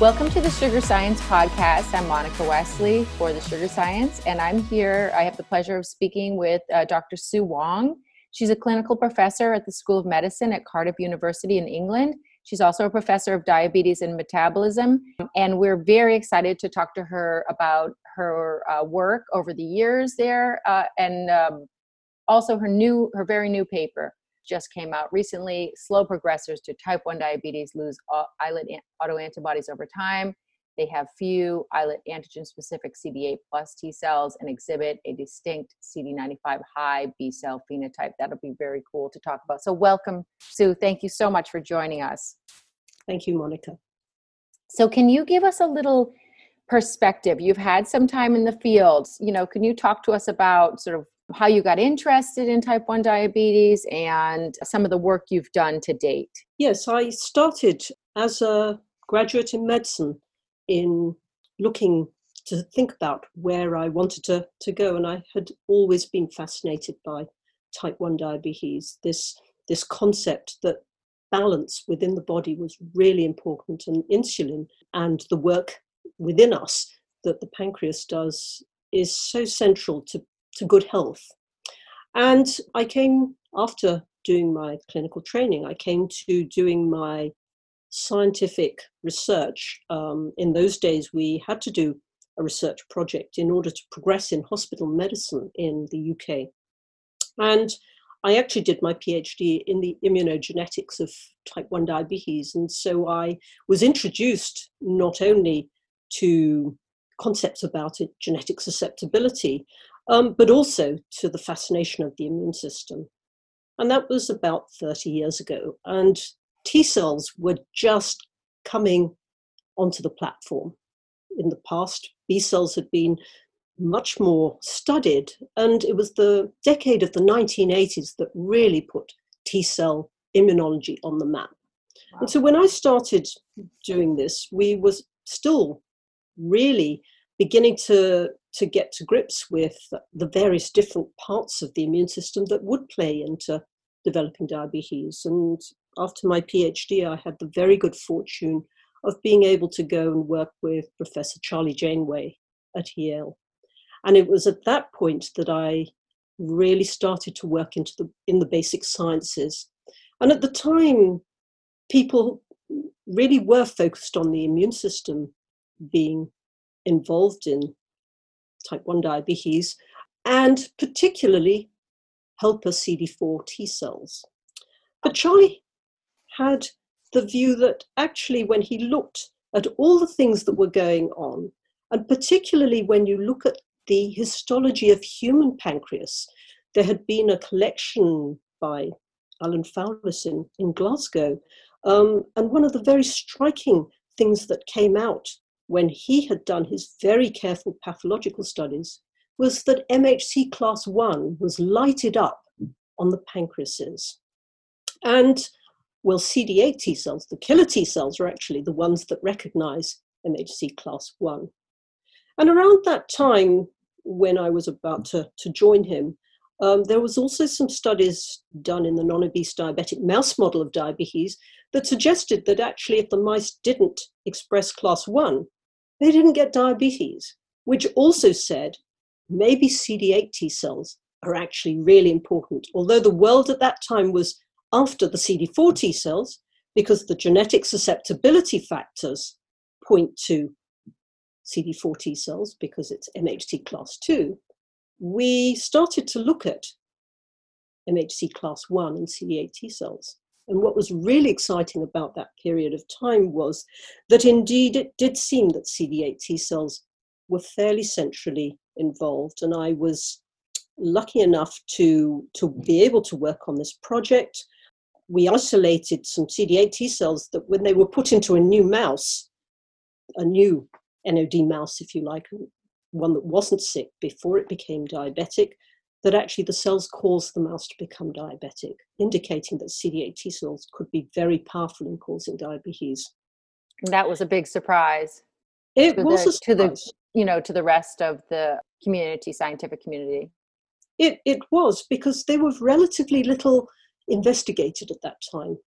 Welcome to the Sugar Science Podcast. I'm Monica Wesley for the Sugar Science, and I'm here. I have the pleasure of speaking with uh, Dr. Sue Wong. She's a clinical professor at the School of Medicine at Cardiff University in England. She's also a professor of diabetes and metabolism, and we're very excited to talk to her about her uh, work over the years there, uh, and um, also her new, her very new paper just came out recently. Slow progressors to type 1 diabetes lose islet autoantibodies over time. They have few islet antigen specific CD8 plus T cells and exhibit a distinct CD95 high B cell phenotype. That'll be very cool to talk about. So, welcome, Sue. Thank you so much for joining us. Thank you, Monica. So, can you give us a little perspective? You've had some time in the field. You know, can you talk to us about sort of how you got interested in type 1 diabetes and some of the work you've done to date. Yes, I started as a graduate in medicine in looking to think about where I wanted to, to go, and I had always been fascinated by type 1 diabetes, this, this concept that balance within the body was really important, and insulin and the work within us that the pancreas does is so central to to good health. And I came after doing my clinical training, I came to doing my scientific research. Um, in those days, we had to do a research project in order to progress in hospital medicine in the UK. And I actually did my PhD in the immunogenetics of type 1 diabetes. And so I was introduced not only to concepts about it, genetic susceptibility, um, but also to the fascination of the immune system. And that was about 30 years ago. And T cells were just coming onto the platform. In the past, B cells had been much more studied, and it was the decade of the 1980s that really put T cell immunology on the map. Wow. And so when I started doing this, we was still really beginning to to get to grips with the various different parts of the immune system that would play into developing diabetes. And after my PhD, I had the very good fortune of being able to go and work with Professor Charlie Janeway at Yale. And it was at that point that I really started to work into the in the basic sciences. And at the time, people really were focused on the immune system being involved in type 1 diabetes, and particularly helper CD4 T cells. But Charlie had the view that actually, when he looked at all the things that were going on, and particularly when you look at the histology of human pancreas, there had been a collection by Alan Foulis in, in Glasgow. Um, and one of the very striking things that came out when he had done his very careful pathological studies was that MHC class 1 was lighted up on the pancreases. And well, CD8 T cells, the killer T cells, are actually the ones that recognize MHC class 1. And around that time, when I was about to, to join him, um, there was also some studies done in the non-obese diabetic mouse model of diabetes that suggested that actually if the mice didn't express class 1, they didn't get diabetes, which also said maybe CD8 T cells are actually really important. Although the world at that time was after the CD4 T cells, because the genetic susceptibility factors point to CD4 T cells because it's MHC class 2, we started to look at MHC class 1 and CD8 T cells. And what was really exciting about that period of time was that indeed it did seem that CD8 T cells were fairly centrally involved. And I was lucky enough to, to be able to work on this project. We isolated some CD8 T cells that when they were put into a new mouse, a new NOD mouse, if you like, one that wasn't sick before it became diabetic, that actually the cells cause the mouse to become diabetic, indicating that CD8 T cells could be very powerful in causing diabetes. That was a big surprise. It to was the, to the you know to the rest of the community, scientific community. It it was because they were relatively little investigated at that time,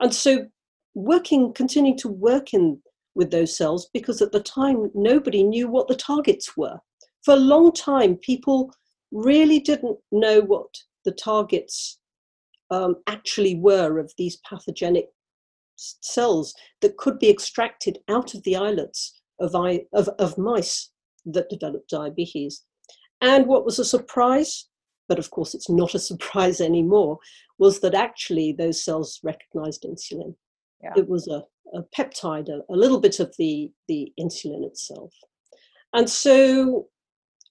and so working, continuing to work in with those cells because at the time nobody knew what the targets were. For a long time, people really didn't know what the targets um, actually were of these pathogenic cells that could be extracted out of the islets of, of, of mice that developed diabetes. And what was a surprise, but of course it's not a surprise anymore, was that actually those cells recognized insulin. Yeah. It was a, a peptide, a, a, little bit of the, the insulin itself. And so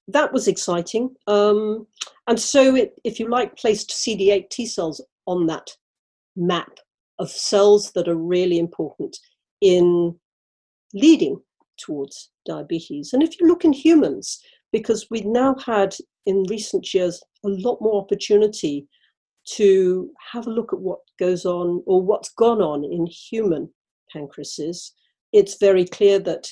that was exciting. Um, and so it, if you like, placed CD8 T cells on that map of cells that are really important in leading towards diabetes. And if you look in humans, because we've now had in recent years a lot more opportunity to have a look at what goes on or what's gone on in human pancreases, it's very clear that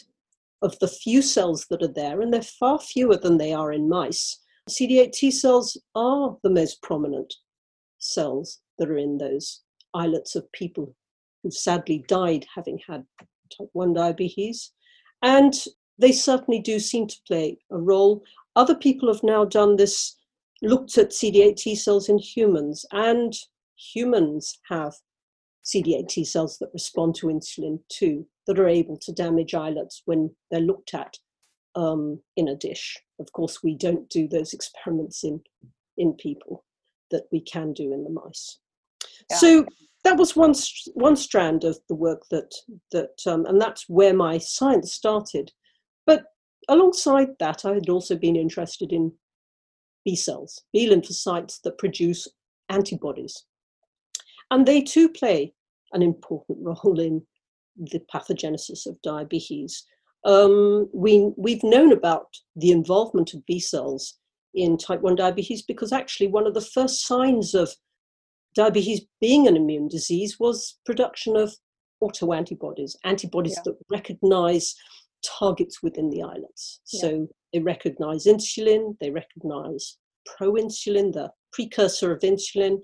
of the few cells that are there, and they're far fewer than they are in mice, CD8 T cells are the most prominent cells that are in those islets of people who sadly died having had type 1 diabetes. And they certainly do seem to play a role. Other people have now done this, looked at CD8 T cells in humans, and humans have CD8 T cells that respond to insulin too, that are able to damage islets when they're looked at um, in a dish. Of course, we don't do those experiments in, in people that we can do in the mice. Yeah. So that was one one strand of the work that that um, and that's where my science started. But alongside that, I had also been interested in B cells, B lymphocytes that produce antibodies, and they too play an important role in the pathogenesis of diabetes. Um, we we've known about the involvement of B cells in type 1 diabetes because actually one of the first signs of diabetes being an immune disease was production of autoantibodies, antibodies yeah. that recognize targets within the islets. Yeah. So they recognize insulin, they recognize proinsulin, the precursor of insulin,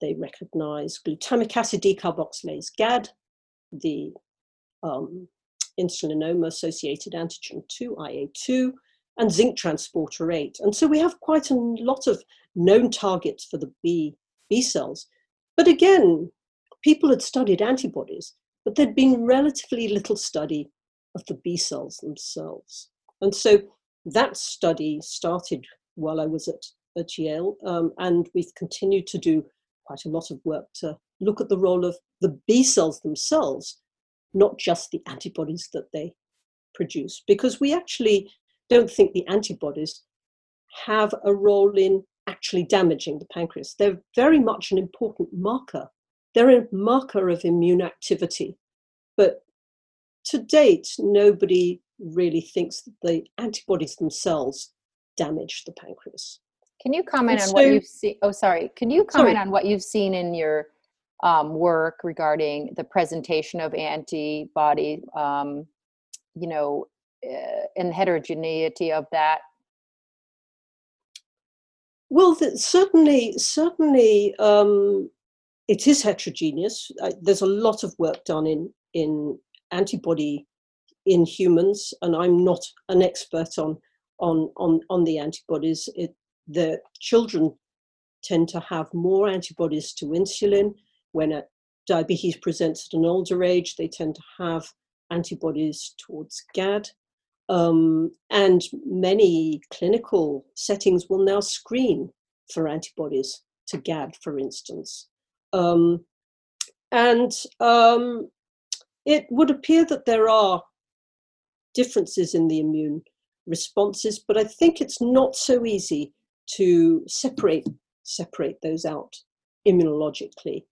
they recognize glutamic acid decarboxylase GAD, the um, insulinoma associated antigen 2, IA2, and zinc transporter 8. And so we have quite a lot of known targets for the B B cells. But again, people had studied antibodies, but there'd been relatively little study of the B cells themselves. And so that study started while I was at, at Yale, um, and we've continued to do quite a lot of work to look at the role of the B cells themselves, not just the antibodies that they produce, because we actually don't think the antibodies have a role in actually damaging the pancreas. They're very much an important marker. They're a marker of immune activity. But to date, nobody really thinks that the antibodies themselves damage the pancreas. Can you comment on what you've seen? Oh, sorry. Can you comment sorry. on what you've seen in your um, work regarding the presentation of antibody, um, you know, uh, and heterogeneity of that well, certainly, certainly, um, it is heterogeneous. there's a lot of work done in in antibody in humans, and I'm not an expert on on on on the antibodies. It, the children tend to have more antibodies to insulin when diabetes presents at an older age. They tend to have antibodies towards GAD. Um, and many clinical settings will now screen for antibodies to GAD, for instance. Um, and um, it would appear that there are differences in the immune responses, but I think it's not so easy to separate separate those out immunologically.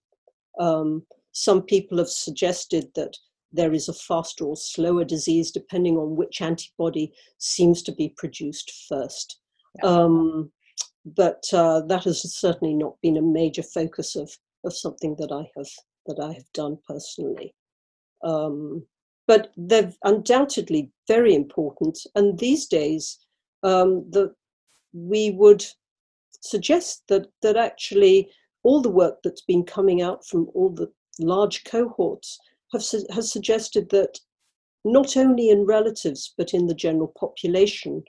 Um, some people have suggested that there is a faster or slower disease depending on which antibody seems to be produced first. Yeah. Um, but uh, that has certainly not been a major focus of, of something that I have that I have done personally. Um, but they're undoubtedly very important. And these days, um, the, we would suggest that that actually all the work that's been coming out from all the large cohorts have, has suggested that not only in relatives but in the general population,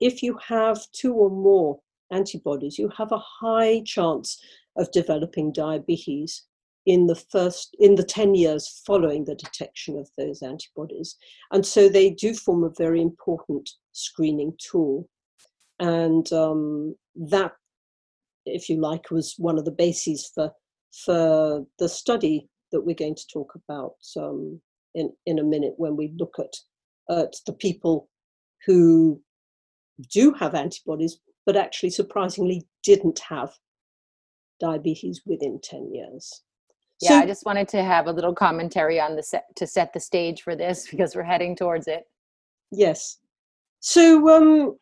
if you have two or more antibodies, you have a high chance of developing diabetes in the first in the 10 years following the detection of those antibodies. And so they do form a very important screening tool. And um, that if you like was one of the bases for for the study that we're going to talk about um, in in a minute when we look at at the people who do have antibodies but actually surprisingly didn't have diabetes within 10 years. Yeah so, i just wanted to have a little commentary on the set to set the stage for this because we're heading towards it. Yes. So um,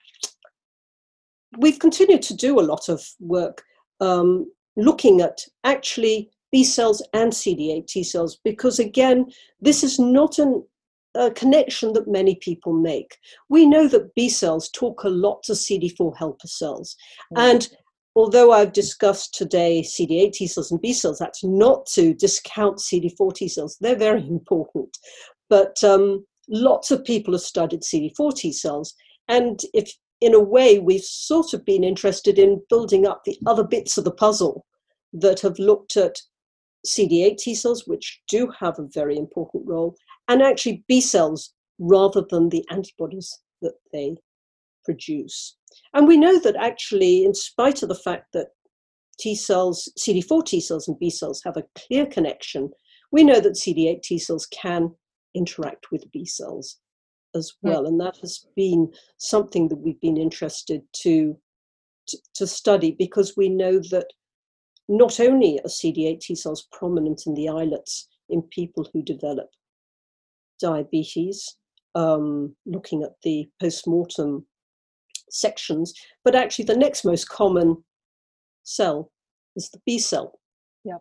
we've continued to do a lot of work um, looking at actually b cells and cd8 t cells because again this is not an, a connection that many people make we know that b cells talk a lot to cd4 helper cells mm-hmm. and although I've discussed today CD8 T cells and B cells, that's not to discount CD4 T cells. They're very important. But um, lots of people have studied CD4 T cells. And if, in a way, we've sort of been interested in building up the other bits of the puzzle that have looked at CD8 T cells, which do have a very important role, and actually B cells rather than the antibodies that they produce. And we know that actually, in spite of the fact that T cells, CD4 T cells and B cells have a clear connection, we know that CD8 T cells can interact with B cells as well. And that has been something that we've been interested to, to, to study because we know that not only are CD8 T cells prominent in the islets in people who develop diabetes, um, looking at the post-mortem sections, but actually the next most common cell is the B cell. Yeah.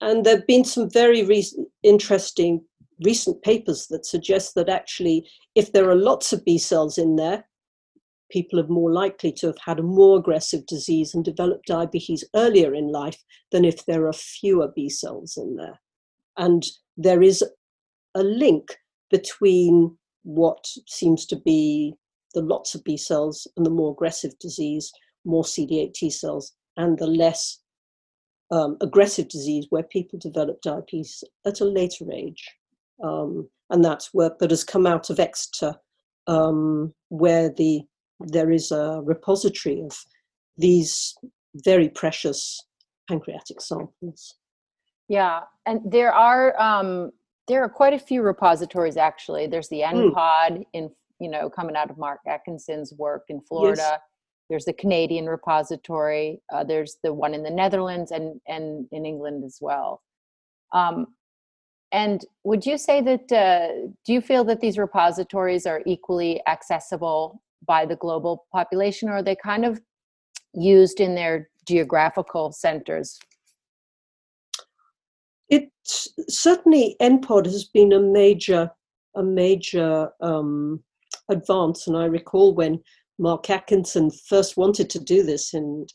And there have been some very recent, interesting recent papers that suggest that actually, if there are lots of B cells in there, people are more likely to have had a more aggressive disease and develop diabetes earlier in life than if there are fewer B cells in there. And there is a link between what seems to be the lots of B cells and the more aggressive disease, more CD8 T cells, and the less um, aggressive disease where people develop diabetes at a later age. Um, and that's work that has come out of Exeter, um, where the there is a repository of these very precious pancreatic samples. Yeah, and there are um, there are quite a few repositories actually. There's the NPOD mm. in you know, coming out of Mark Atkinson's work in Florida. Yes. There's the Canadian repository. Uh, there's the one in the Netherlands and and in England as well. Um, and would you say that uh, do you feel that these repositories are equally accessible by the global population, or are they kind of used in their geographical centers? It certainly NPOD has been a major a major um, advance. And I recall when Mark Atkinson first wanted to do this in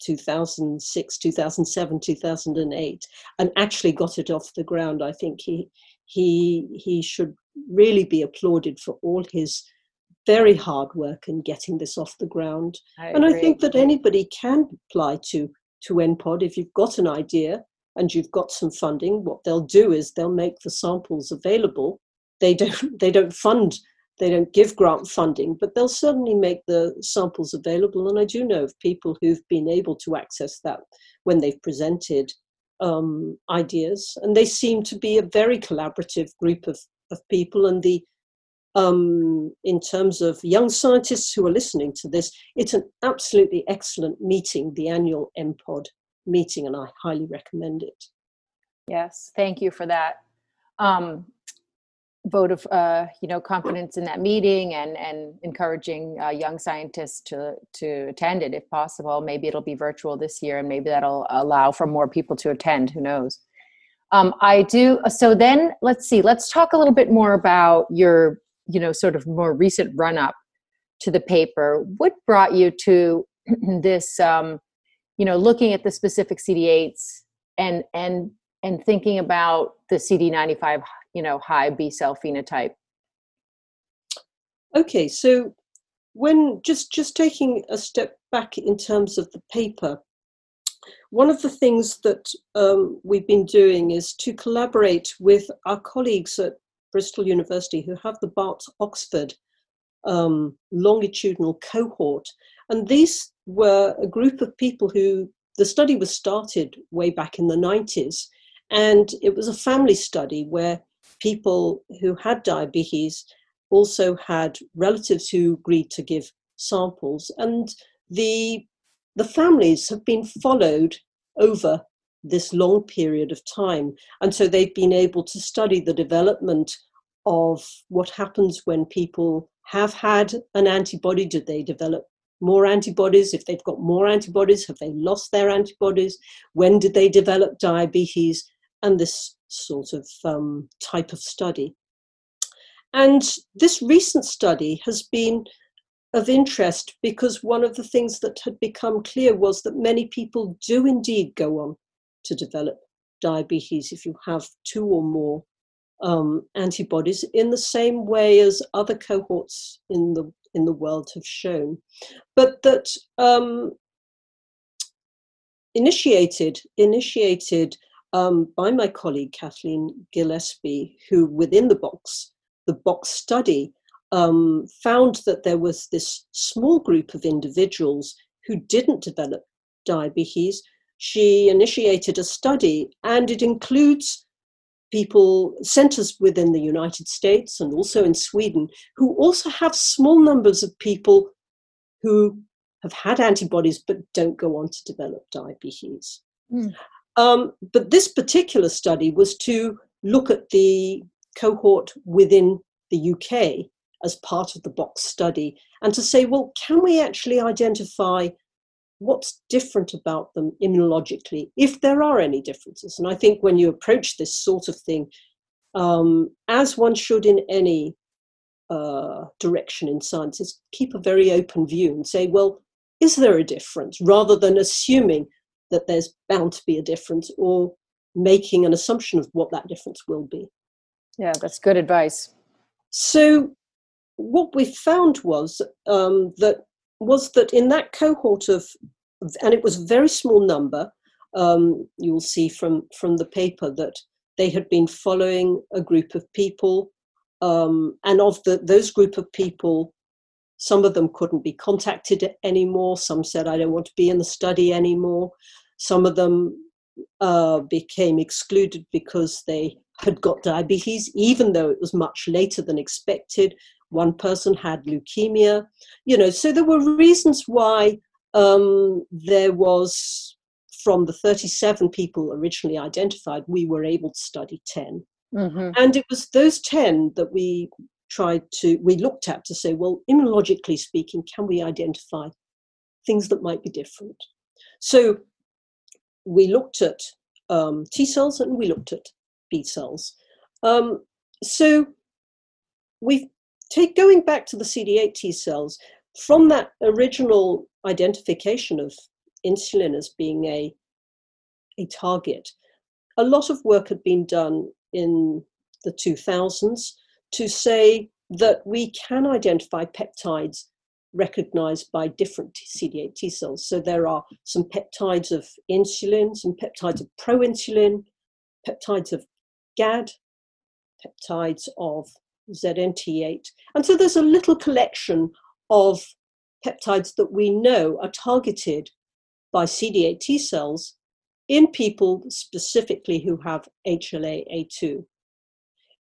2006, 2007, 2008, and actually got it off the ground. I think he he he should really be applauded for all his very hard work in getting this off the ground. I and I think that anybody can apply to to NPOD if you've got an idea and you've got some funding. What they'll do is they'll make the samples available. They don't they don't fund they don't give grant funding, but they'll certainly make the samples available. And I do know of people who've been able to access that when they've presented um, ideas. And they seem to be a very collaborative group of, of people. And the um, in terms of young scientists who are listening to this, it's an absolutely excellent meeting, the annual NPOD meeting, and I highly recommend it. Yes, thank you for that. Um, vote of uh, you know confidence in that meeting and and encouraging uh, young scientists to to attend it if possible. Maybe it'll be virtual this year and maybe that'll allow for more people to attend. Who knows? Um, i do so then let's see let's talk a little bit more about your you know sort of more recent run up to the paper. What brought you to this um, you know looking at the specific cd8s and and and thinking about the cd95 you know high b cell phenotype Okay, so when just just taking a step back in terms of the paper, one of the things that um, we've been doing is to collaborate with our colleagues at Bristol University who have the BART Oxford um, longitudinal cohort. And these were a group of people who the study was started way back in the 90s. And it was a family study where people who had diabetes also had relatives who agreed to give samples. And the, the families have been followed over this long period of time. And so they've been able to study the development of what happens when people have had an antibody. Did they develop more antibodies? If they've got more antibodies, have they lost their antibodies? When did they develop diabetes? And this sort of um, type of study. And this recent study has been of interest because one of the things that had become clear was that many people do indeed go on to develop diabetes if you have two or more um, antibodies in the same way as other cohorts in the in the world have shown, but that um, initiated initiated um, by my colleague Kathleen Gillespie, who within the BOX the BOX study um, found that there was this small group of individuals who didn't develop diabetes. She initiated a study, and it includes people, centers within the United States and also in Sweden, who also have small numbers of people who have had antibodies but don't go on to develop diabetes. Mm. Um, but this particular study was to look at the cohort within the UK as part of the BOX study and to say, well, can we actually identify what's different about them immunologically, if there are any differences? And I think when you approach this sort of thing, um, as one should in any uh, direction in science, is keep a very open view and say, well, is there a difference? Rather than assuming that there's bound to be a difference or making an assumption of what that difference will be. Yeah, that's good advice. So what we found was um, that was that in that cohort of, and it was a very small number. Um, you will see from from the paper that they had been following a group of people, um, and of the those group of people, some of them couldn't be contacted anymore. Some said, "I don't want to be in the study anymore." Some of them uh, became excluded because they had got diabetes, even though it was much later than expected. One person had leukemia, you know, so there were reasons why um, there was, from the 37 people originally identified, we were able to study 10. Mm-hmm. And it was those 10 that we tried to, we looked at to say, well, immunologically speaking, can we identify things that might be different? So we looked at um, T cells and we looked at B cells. Um, so we take going back to the CD8 T cells from that original identification of insulin as being a a target. A lot of work had been done in the 2000s to say that we can identify peptides recognized by different CD8 T cells. So there are some peptides of insulin, some peptides of proinsulin, peptides of GAD, peptides of ZNT8. And so there's a little collection of peptides that we know are targeted by CD8 T cells in people specifically who have HLA-A2.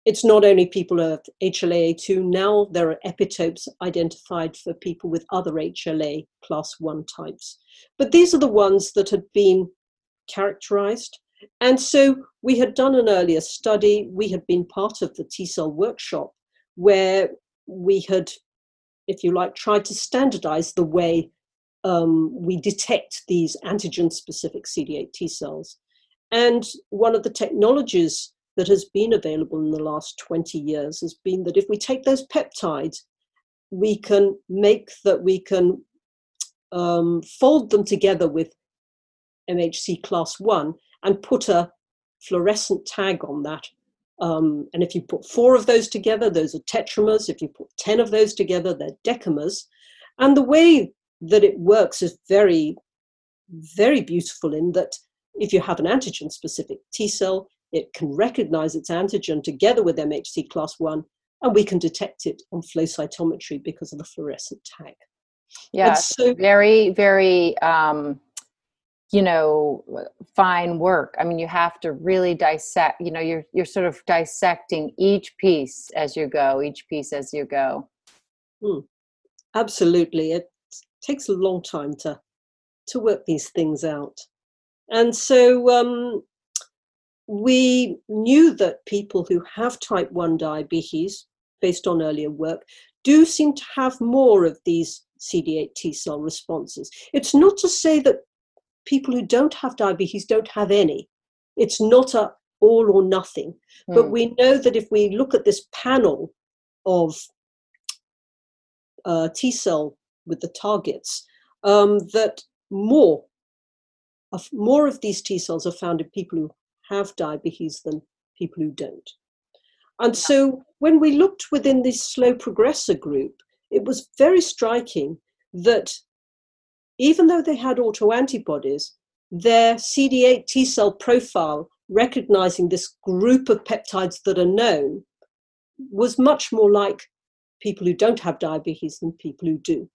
It's not only people have HLA-A2, now there are epitopes identified for people with other HLA class 1 types. But these are the ones that had been characterized and so we had done an earlier study. We had been part of the T cell workshop where we had, if you like, tried to standardize the way um, we detect these antigen specific CD8 T cells. And one of the technologies that has been available in the last 20 years has been that if we take those peptides, we can make that we can um, fold them together with MHC class 1 and put a fluorescent tag on that Um, and if you put four of those together, those are tetramers. If you put 10 of those together, they're decamers. And the way that it works is very, very beautiful in that if you have an antigen specific T cell, it can recognize its antigen together with MHC class 1, and we can detect it on flow cytometry because of the fluorescent tag. Yeah, so, very, very, um, you know, fine work. I mean, you have to really dissect. You know, you're you're sort of dissecting each piece as you go, each piece as you go. Hmm. Absolutely, it takes a long time to to work these things out, and so um, we knew that people who have type 1 diabetes, based on earlier work, do seem to have more of these CD8 T cell responses. It's not to say that people who don't have diabetes don't have any. It's not a all or nothing. Mm. But hmm. we know that if we look at this panel of uh, T cell with the targets, um, that more of more of these T cells are found in people who have diabetes than people who don't. And so when we looked within this slow progressor group, it was very striking that even though they had autoantibodies, their CD8 T cell profile, recognizing this group of peptides that are known, was much more like people who don't have diabetes than people who do.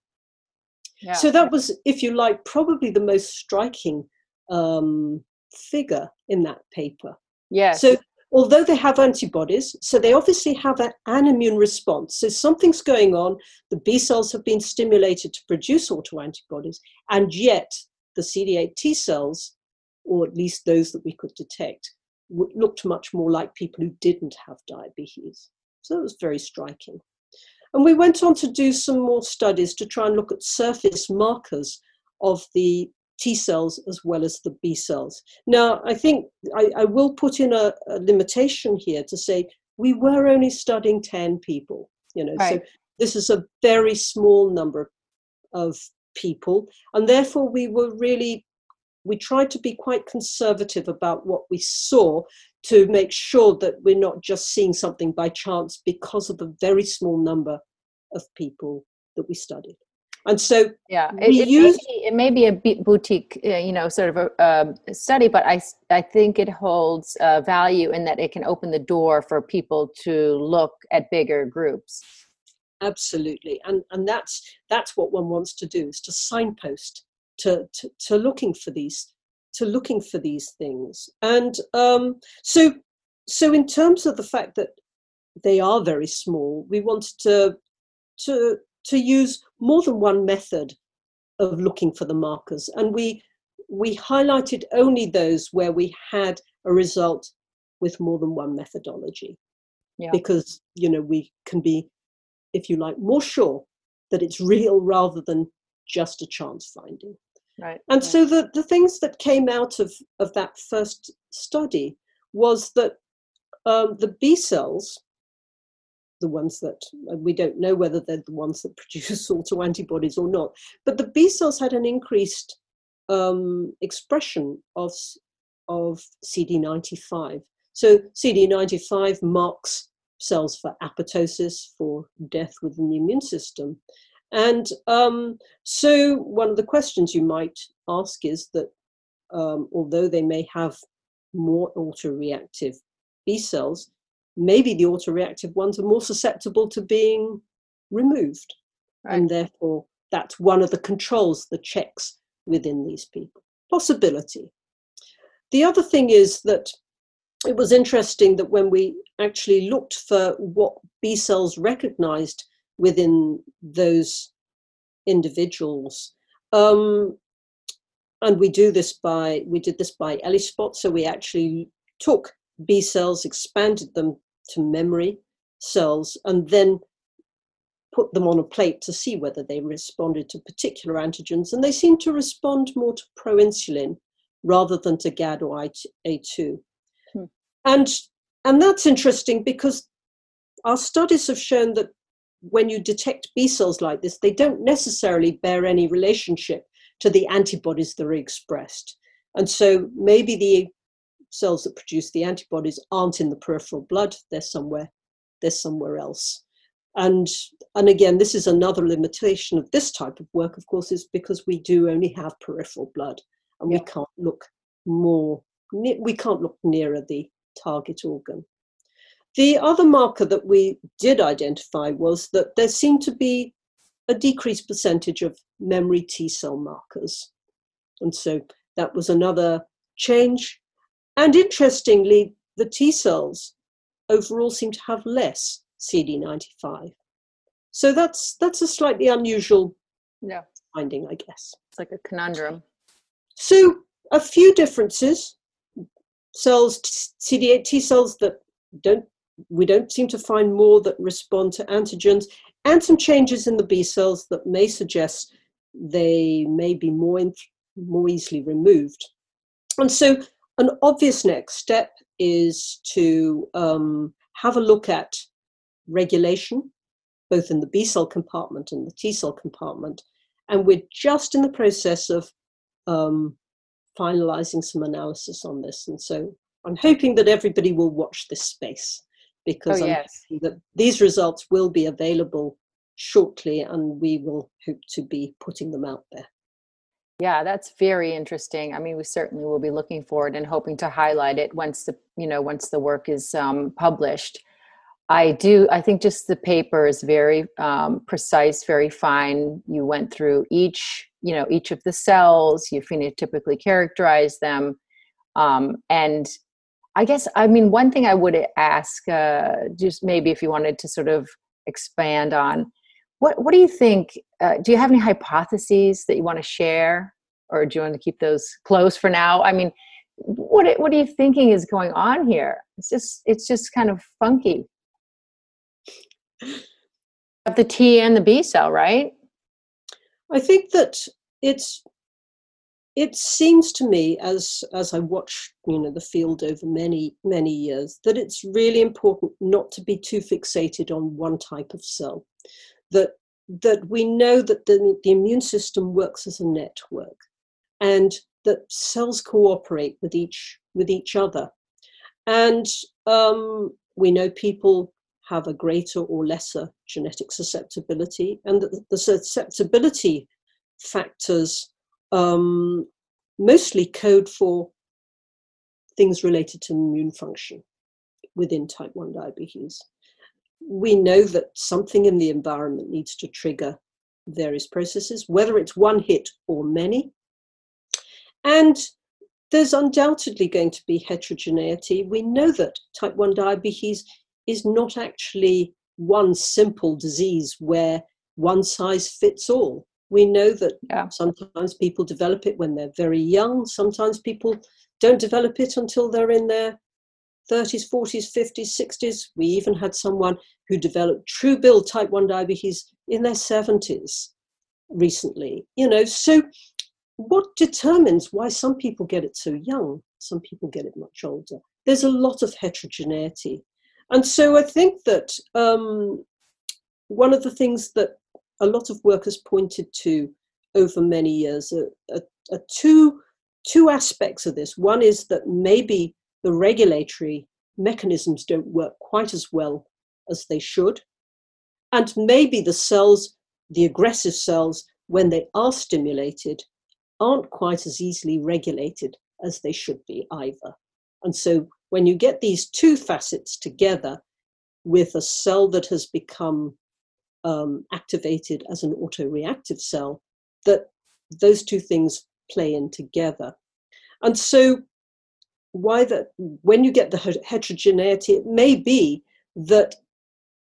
Yeah. So that was, if you like, probably the most striking um, figure in that paper. Yes. So although they have antibodies, so they obviously have a, an immune response. So something's going on. The B cells have been stimulated to produce autoantibodies, and yet the CD8 T cells, or at least those that we could detect, looked much more like people who didn't have diabetes. So it was very striking. And we went on to do some more studies to try and look at surface markers of the T cells as well as the B cells. Now, I think I, I will put in a, a, limitation here to say we were only studying 10 people, you know, right. so this is a very small number of people, and therefore we were really we tried to be quite conservative about what we saw to make sure that we're not just seeing something by chance because of the very small number of people that we studied and so yeah it, it, use, may, be, it may be a boutique uh, you know sort of a, um, study but i i think it holds uh, value in that it can open the door for people to look at bigger groups. Absolutely and and that's that's what one wants to do is to signpost to to, to looking for these to looking for these things. And um, so so in terms of the fact that they are very small we wanted to to to use more than one method of looking for the markers. And we, we highlighted only those where we had a result with more than one methodology. Yeah. Because, you know, we can be, if you like, more sure that it's real rather than just a chance finding. Right. And right. so the, the things that came out of, of that first study was that um, the B cells the ones that we don't know whether they're the ones that produce autoantibodies or not. But the B cells had an increased um, expression of, of CD95. So CD95 marks cells for apoptosis, for death within the immune system. And um, so, one of the questions you might ask is that um, although they may have more autoreactive B cells, maybe the autoreactive ones are more susceptible to being removed. Right. And therefore, that's one of the controls, the checks within these people. Possibility. The other thing is that it was interesting that when we actually looked for what B cells recognized within those individuals, um, and we do this by we did this by ELISpot, so we actually took B cells, expanded them to memory cells, and then put them on a plate to see whether they responded to particular antigens. And they seemed to respond more to proinsulin rather than to GAD or A2. Hmm. And, and that's interesting because our studies have shown that when you detect B cells like this, they don't necessarily bear any relationship to the antibodies that are expressed. And so maybe the cells that produce the antibodies aren't in the peripheral blood, they're somewhere, they're somewhere else. And, and again, this is another limitation of this type of work, of course, is because we do only have peripheral blood and yeah. we can't look more, we can't look nearer the target organ. The other marker that we did identify was that there seemed to be a decreased percentage of memory T cell markers. And so that was another change. And interestingly, the T cells overall seem to have less CD95. So that's that's a slightly unusual yeah. finding, I guess. It's like a conundrum. So a few differences. Cells, CD8 T cells that don't we don't seem to find more that respond to antigens, and some changes in the B cells that may suggest they may be more in, more easily removed. And so, an obvious next step is to um, have a look at regulation, both in the B cell compartment and the T cell compartment. And we're just in the process of um, finalizing some analysis on this. And so I'm hoping that everybody will watch this space because oh, yes. that these results will be available shortly and we will hope to be putting them out there. Yeah, that's very interesting. I mean, we certainly will be looking forward and hoping to highlight it once the you know once the work is um, published. I do. I think just the paper is very um, precise, very fine. You went through each you know each of the cells. You phenotypically characterize them, um, and I guess I mean one thing I would ask, uh, just maybe if you wanted to sort of expand on what what do you think? Uh, do you have any hypotheses that you want to share, or do you want to keep those close for now? I mean, what what are you thinking is going on here? It's just it's just kind of funky. The T and the B cell, right? I think that it's it seems to me as as i watch you know the field over many many years that it's really important not to be too fixated on one type of cell that that we know that the, the immune system works as a network and that cells cooperate with each with each other. And um, we know people have a greater or lesser genetic susceptibility and that the susceptibility factors um, mostly code for things related to immune function within type 1 diabetes we know that something in the environment needs to trigger various processes, whether it's one hit or many. And there's undoubtedly going to be heterogeneity. We know that type 1 diabetes is not actually one simple disease where one size fits all. We know that yeah. sometimes people develop it when they're very young, sometimes people don't develop it until they're in their 30s, 40s, 50s, 60s. We even had someone who developed true bill type 1 diabetes in their 70s recently. You know, so what determines why some people get it so young, some people get it much older? There's a lot of heterogeneity. And so I think that um, one of the things that a lot of work has pointed to over many years are, are, are two, two aspects of this. One is that maybe the regulatory mechanisms don't work quite as well as they should. And maybe the cells, the aggressive cells, when they are stimulated, aren't quite as easily regulated as they should be either. And so when you get these two facets together with a cell that has become um, activated as an autoreactive cell, that those two things play in together. And so why that when you get the heterogeneity, it may be that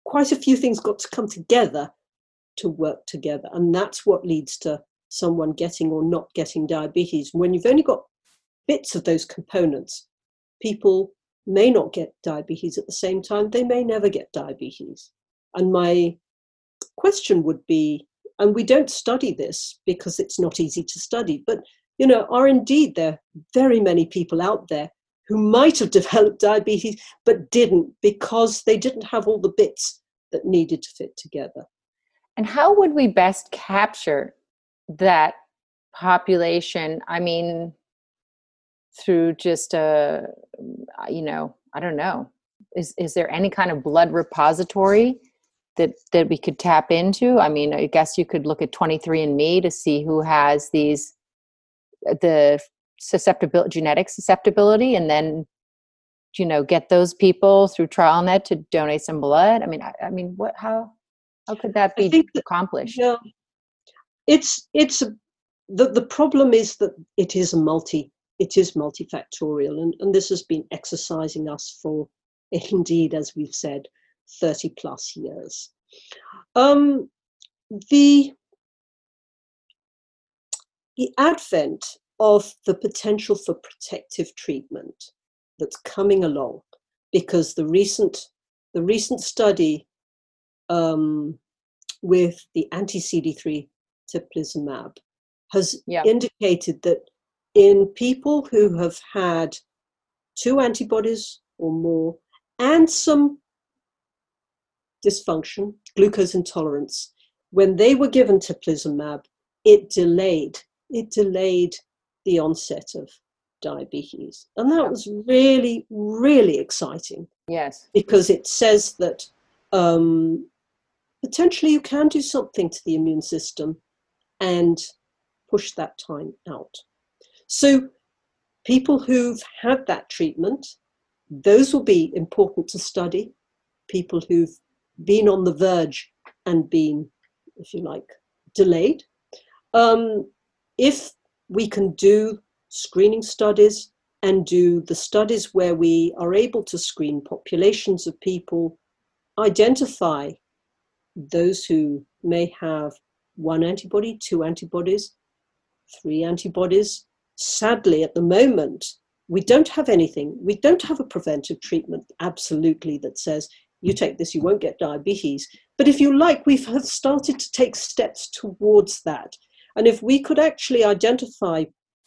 quite a few things got to come together to work together, and that's what leads to someone getting or not getting diabetes. When you've only got bits of those components, people may not get diabetes at the same time. They may never get diabetes. And my question would be, and we don't study this because it's not easy to study, but you know, are indeed there very many people out there who might have developed diabetes but didn't because they didn't have all the bits that needed to fit together. And how would we best capture that population? I mean, through just a you know i don't know is is there any kind of blood repository that that we could tap into i mean i guess you could look at 23andme to see who has these the susceptibility genetic susceptibility and then you know get those people through trialnet to donate some blood? I mean i, I mean what how how could that be that, accomplished? yeah it's it's the the problem is that it is a multi it is multifactorial and, and this has been exercising us for indeed as we've said 30 plus years. Um, the the advent of the potential for protective treatment that's coming along because the recent the recent study um, with the anti-CD3 teplizumab has yeah. indicated that in people who have had two antibodies or more and some dysfunction, glucose intolerance, when they were given teplizumab, it delayed it delayed the onset of diabetes. And that was really, really exciting. Yes. Because it says that um, potentially you can do something to the immune system and push that time out. So, people who've had that treatment, those will be important to study. People who've been on the verge and been, if you like, delayed. Um, if we can do screening studies and do the studies where we are able to screen populations of people, identify those who may have one antibody, two antibodies, three antibodies. Sadly, at the moment, we don't have anything. We don't have a preventive treatment absolutely that says you take this, you won't get diabetes. But if you like, we have started to take steps towards that. And if we could actually identify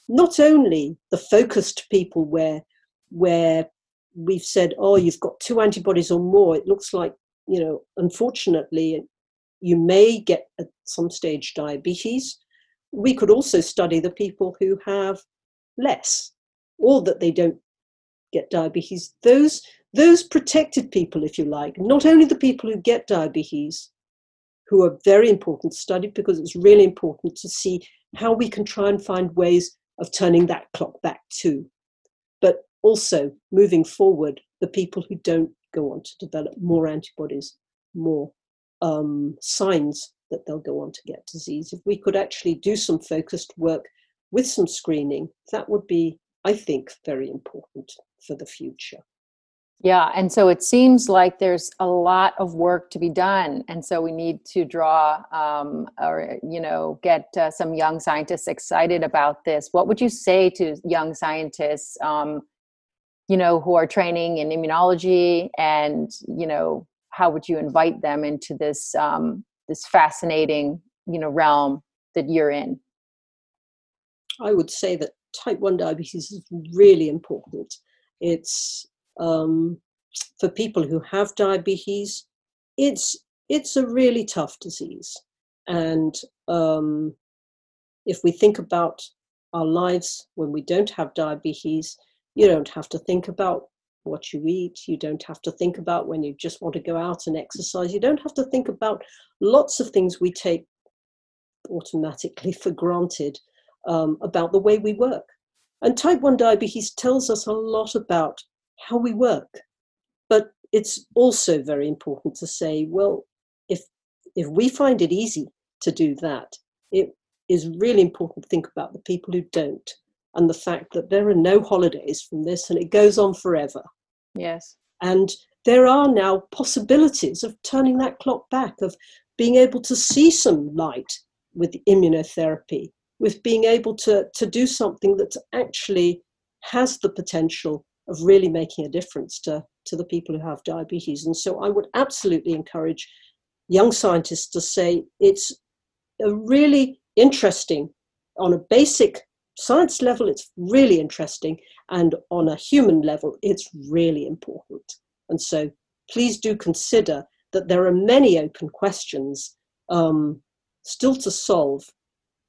not only the focused people where where we've said, oh, you've got two antibodies or more, it looks like, you know, unfortunately, you may get at some stage diabetes. We could also study the people who have less or that they don't get diabetes. Those those protected people, if you like, not only the people who get diabetes, who are very important to study because it's really important to see how we can try and find ways of turning that clock back too. But also moving forward, the people who don't go on to develop more antibodies, more um, signs that they'll go on to get disease. If we could actually do some focused work with some screening, that would be, I think, very important for the future. Yeah, and so it seems like there's a lot of work to be done, and so we need to draw um, or you know get uh, some young scientists excited about this. What would you say to young scientists, um, you know, who are training in immunology, and you know, how would you invite them into this um, this fascinating you know realm that you're in? I would say that type one diabetes is really important. It's um, for people who have diabetes, it's it's a really tough disease. And um, if we think about our lives when we don't have diabetes, you don't have to think about what you eat. You don't have to think about when you just want to go out and exercise. You don't have to think about lots of things we take automatically for granted um, about the way we work. And type 1 diabetes tells us a lot about how we work. But it's also very important to say, well, if if we find it easy to do that, it is really important to think about the people who don't and the fact that there are no holidays from this and it goes on forever. Yes. And there are now possibilities of turning that clock back, of being able to see some light with immunotherapy, with being able to, to do something that actually has the potential of really making a difference to, to the people who have diabetes. And so I would absolutely encourage young scientists to say it's a really interesting, on a basic science level, it's really interesting, and on a human level, it's really important. And so please do consider that there are many open questions um, still to solve,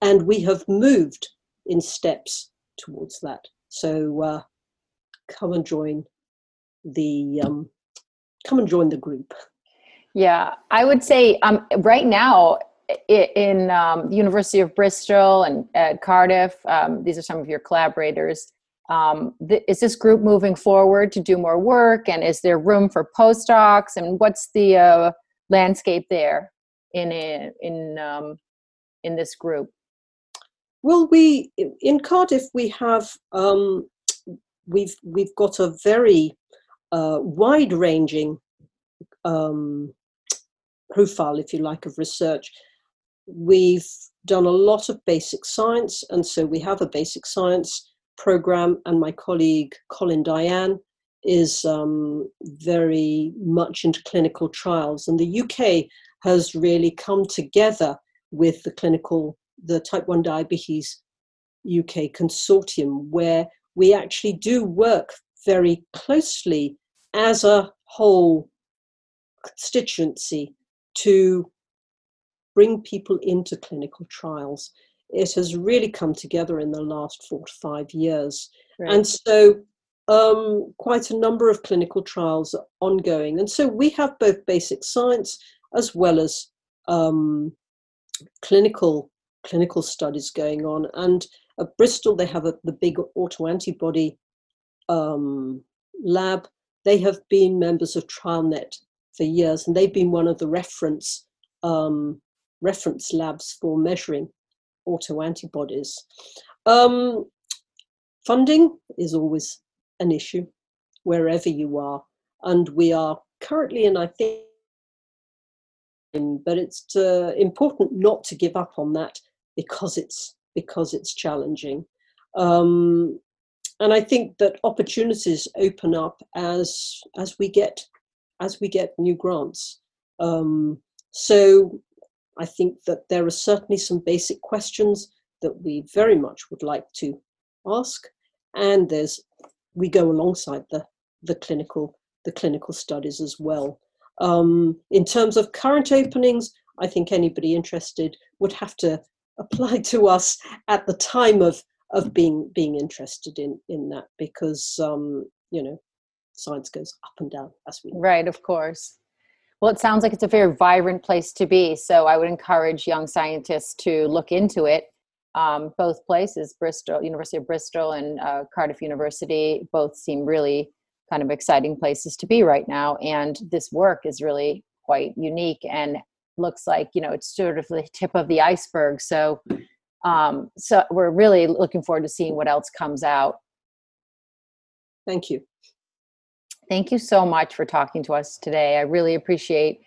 and we have moved in steps towards that So uh, come and join the um, come and join the group. Yeah, I would say um, right now in um, University of Bristol and at Cardiff, um, these are some of your collaborators. Um, th- is this group moving forward to do more work, and is there room for postdocs? And what's the uh, landscape there in a, in um, in this group? Well, we in Cardiff we have um, we've we've got a very uh, wide-ranging um, profile, if you like, of research. We've done a lot of basic science, and so we have a basic science program. And my colleague Colin Dayan is um, very much into clinical trials, and the UK has really come together with the clinical, the type 1 diabetes UK consortium, where we actually do work very closely as a whole constituency to bring people into clinical trials. It has really come together in the last four to five years. Right. And so, um, quite a number of clinical trials are ongoing. And so, we have both basic science as well as um, clinical clinical studies going on. And at Bristol, they have a, the big autoantibody um, lab. They have been members of TrialNet for years, and they've been one of the reference um, reference labs for measuring autoantibodies. Um, funding is always an issue wherever you are, and we are currently, and I think but it's uh, important not to give up on that because it's because it's challenging. Um, and I think that opportunities open up as as we get as we get new grants. Um, so I think that there are certainly some basic questions that we very much would like to ask, and there's we go alongside the the clinical the clinical studies as well. Um, in terms of current openings, I think anybody interested would have to apply to us at the time of of being being interested in in that because um, you know science goes up and down as we know. right of course well it sounds like it's a very vibrant place to be so i would encourage young scientists to look into it um, both places bristol university of bristol and uh, cardiff university both seem really kind of exciting places to be right now and this work is really quite unique and looks like you know it's sort of the tip of the iceberg so um, so we're really looking forward to seeing what else comes out thank you thank you so much for talking to us today i really appreciate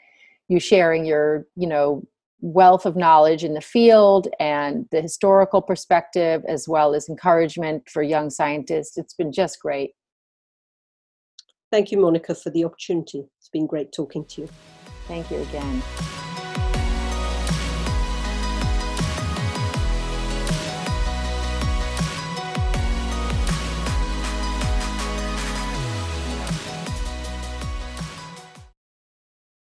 you sharing your you know wealth of knowledge in the field and the historical perspective as well as encouragement for young scientists it's been just great Thank you, Monica, for the opportunity. It's been great talking to you. Thank you again.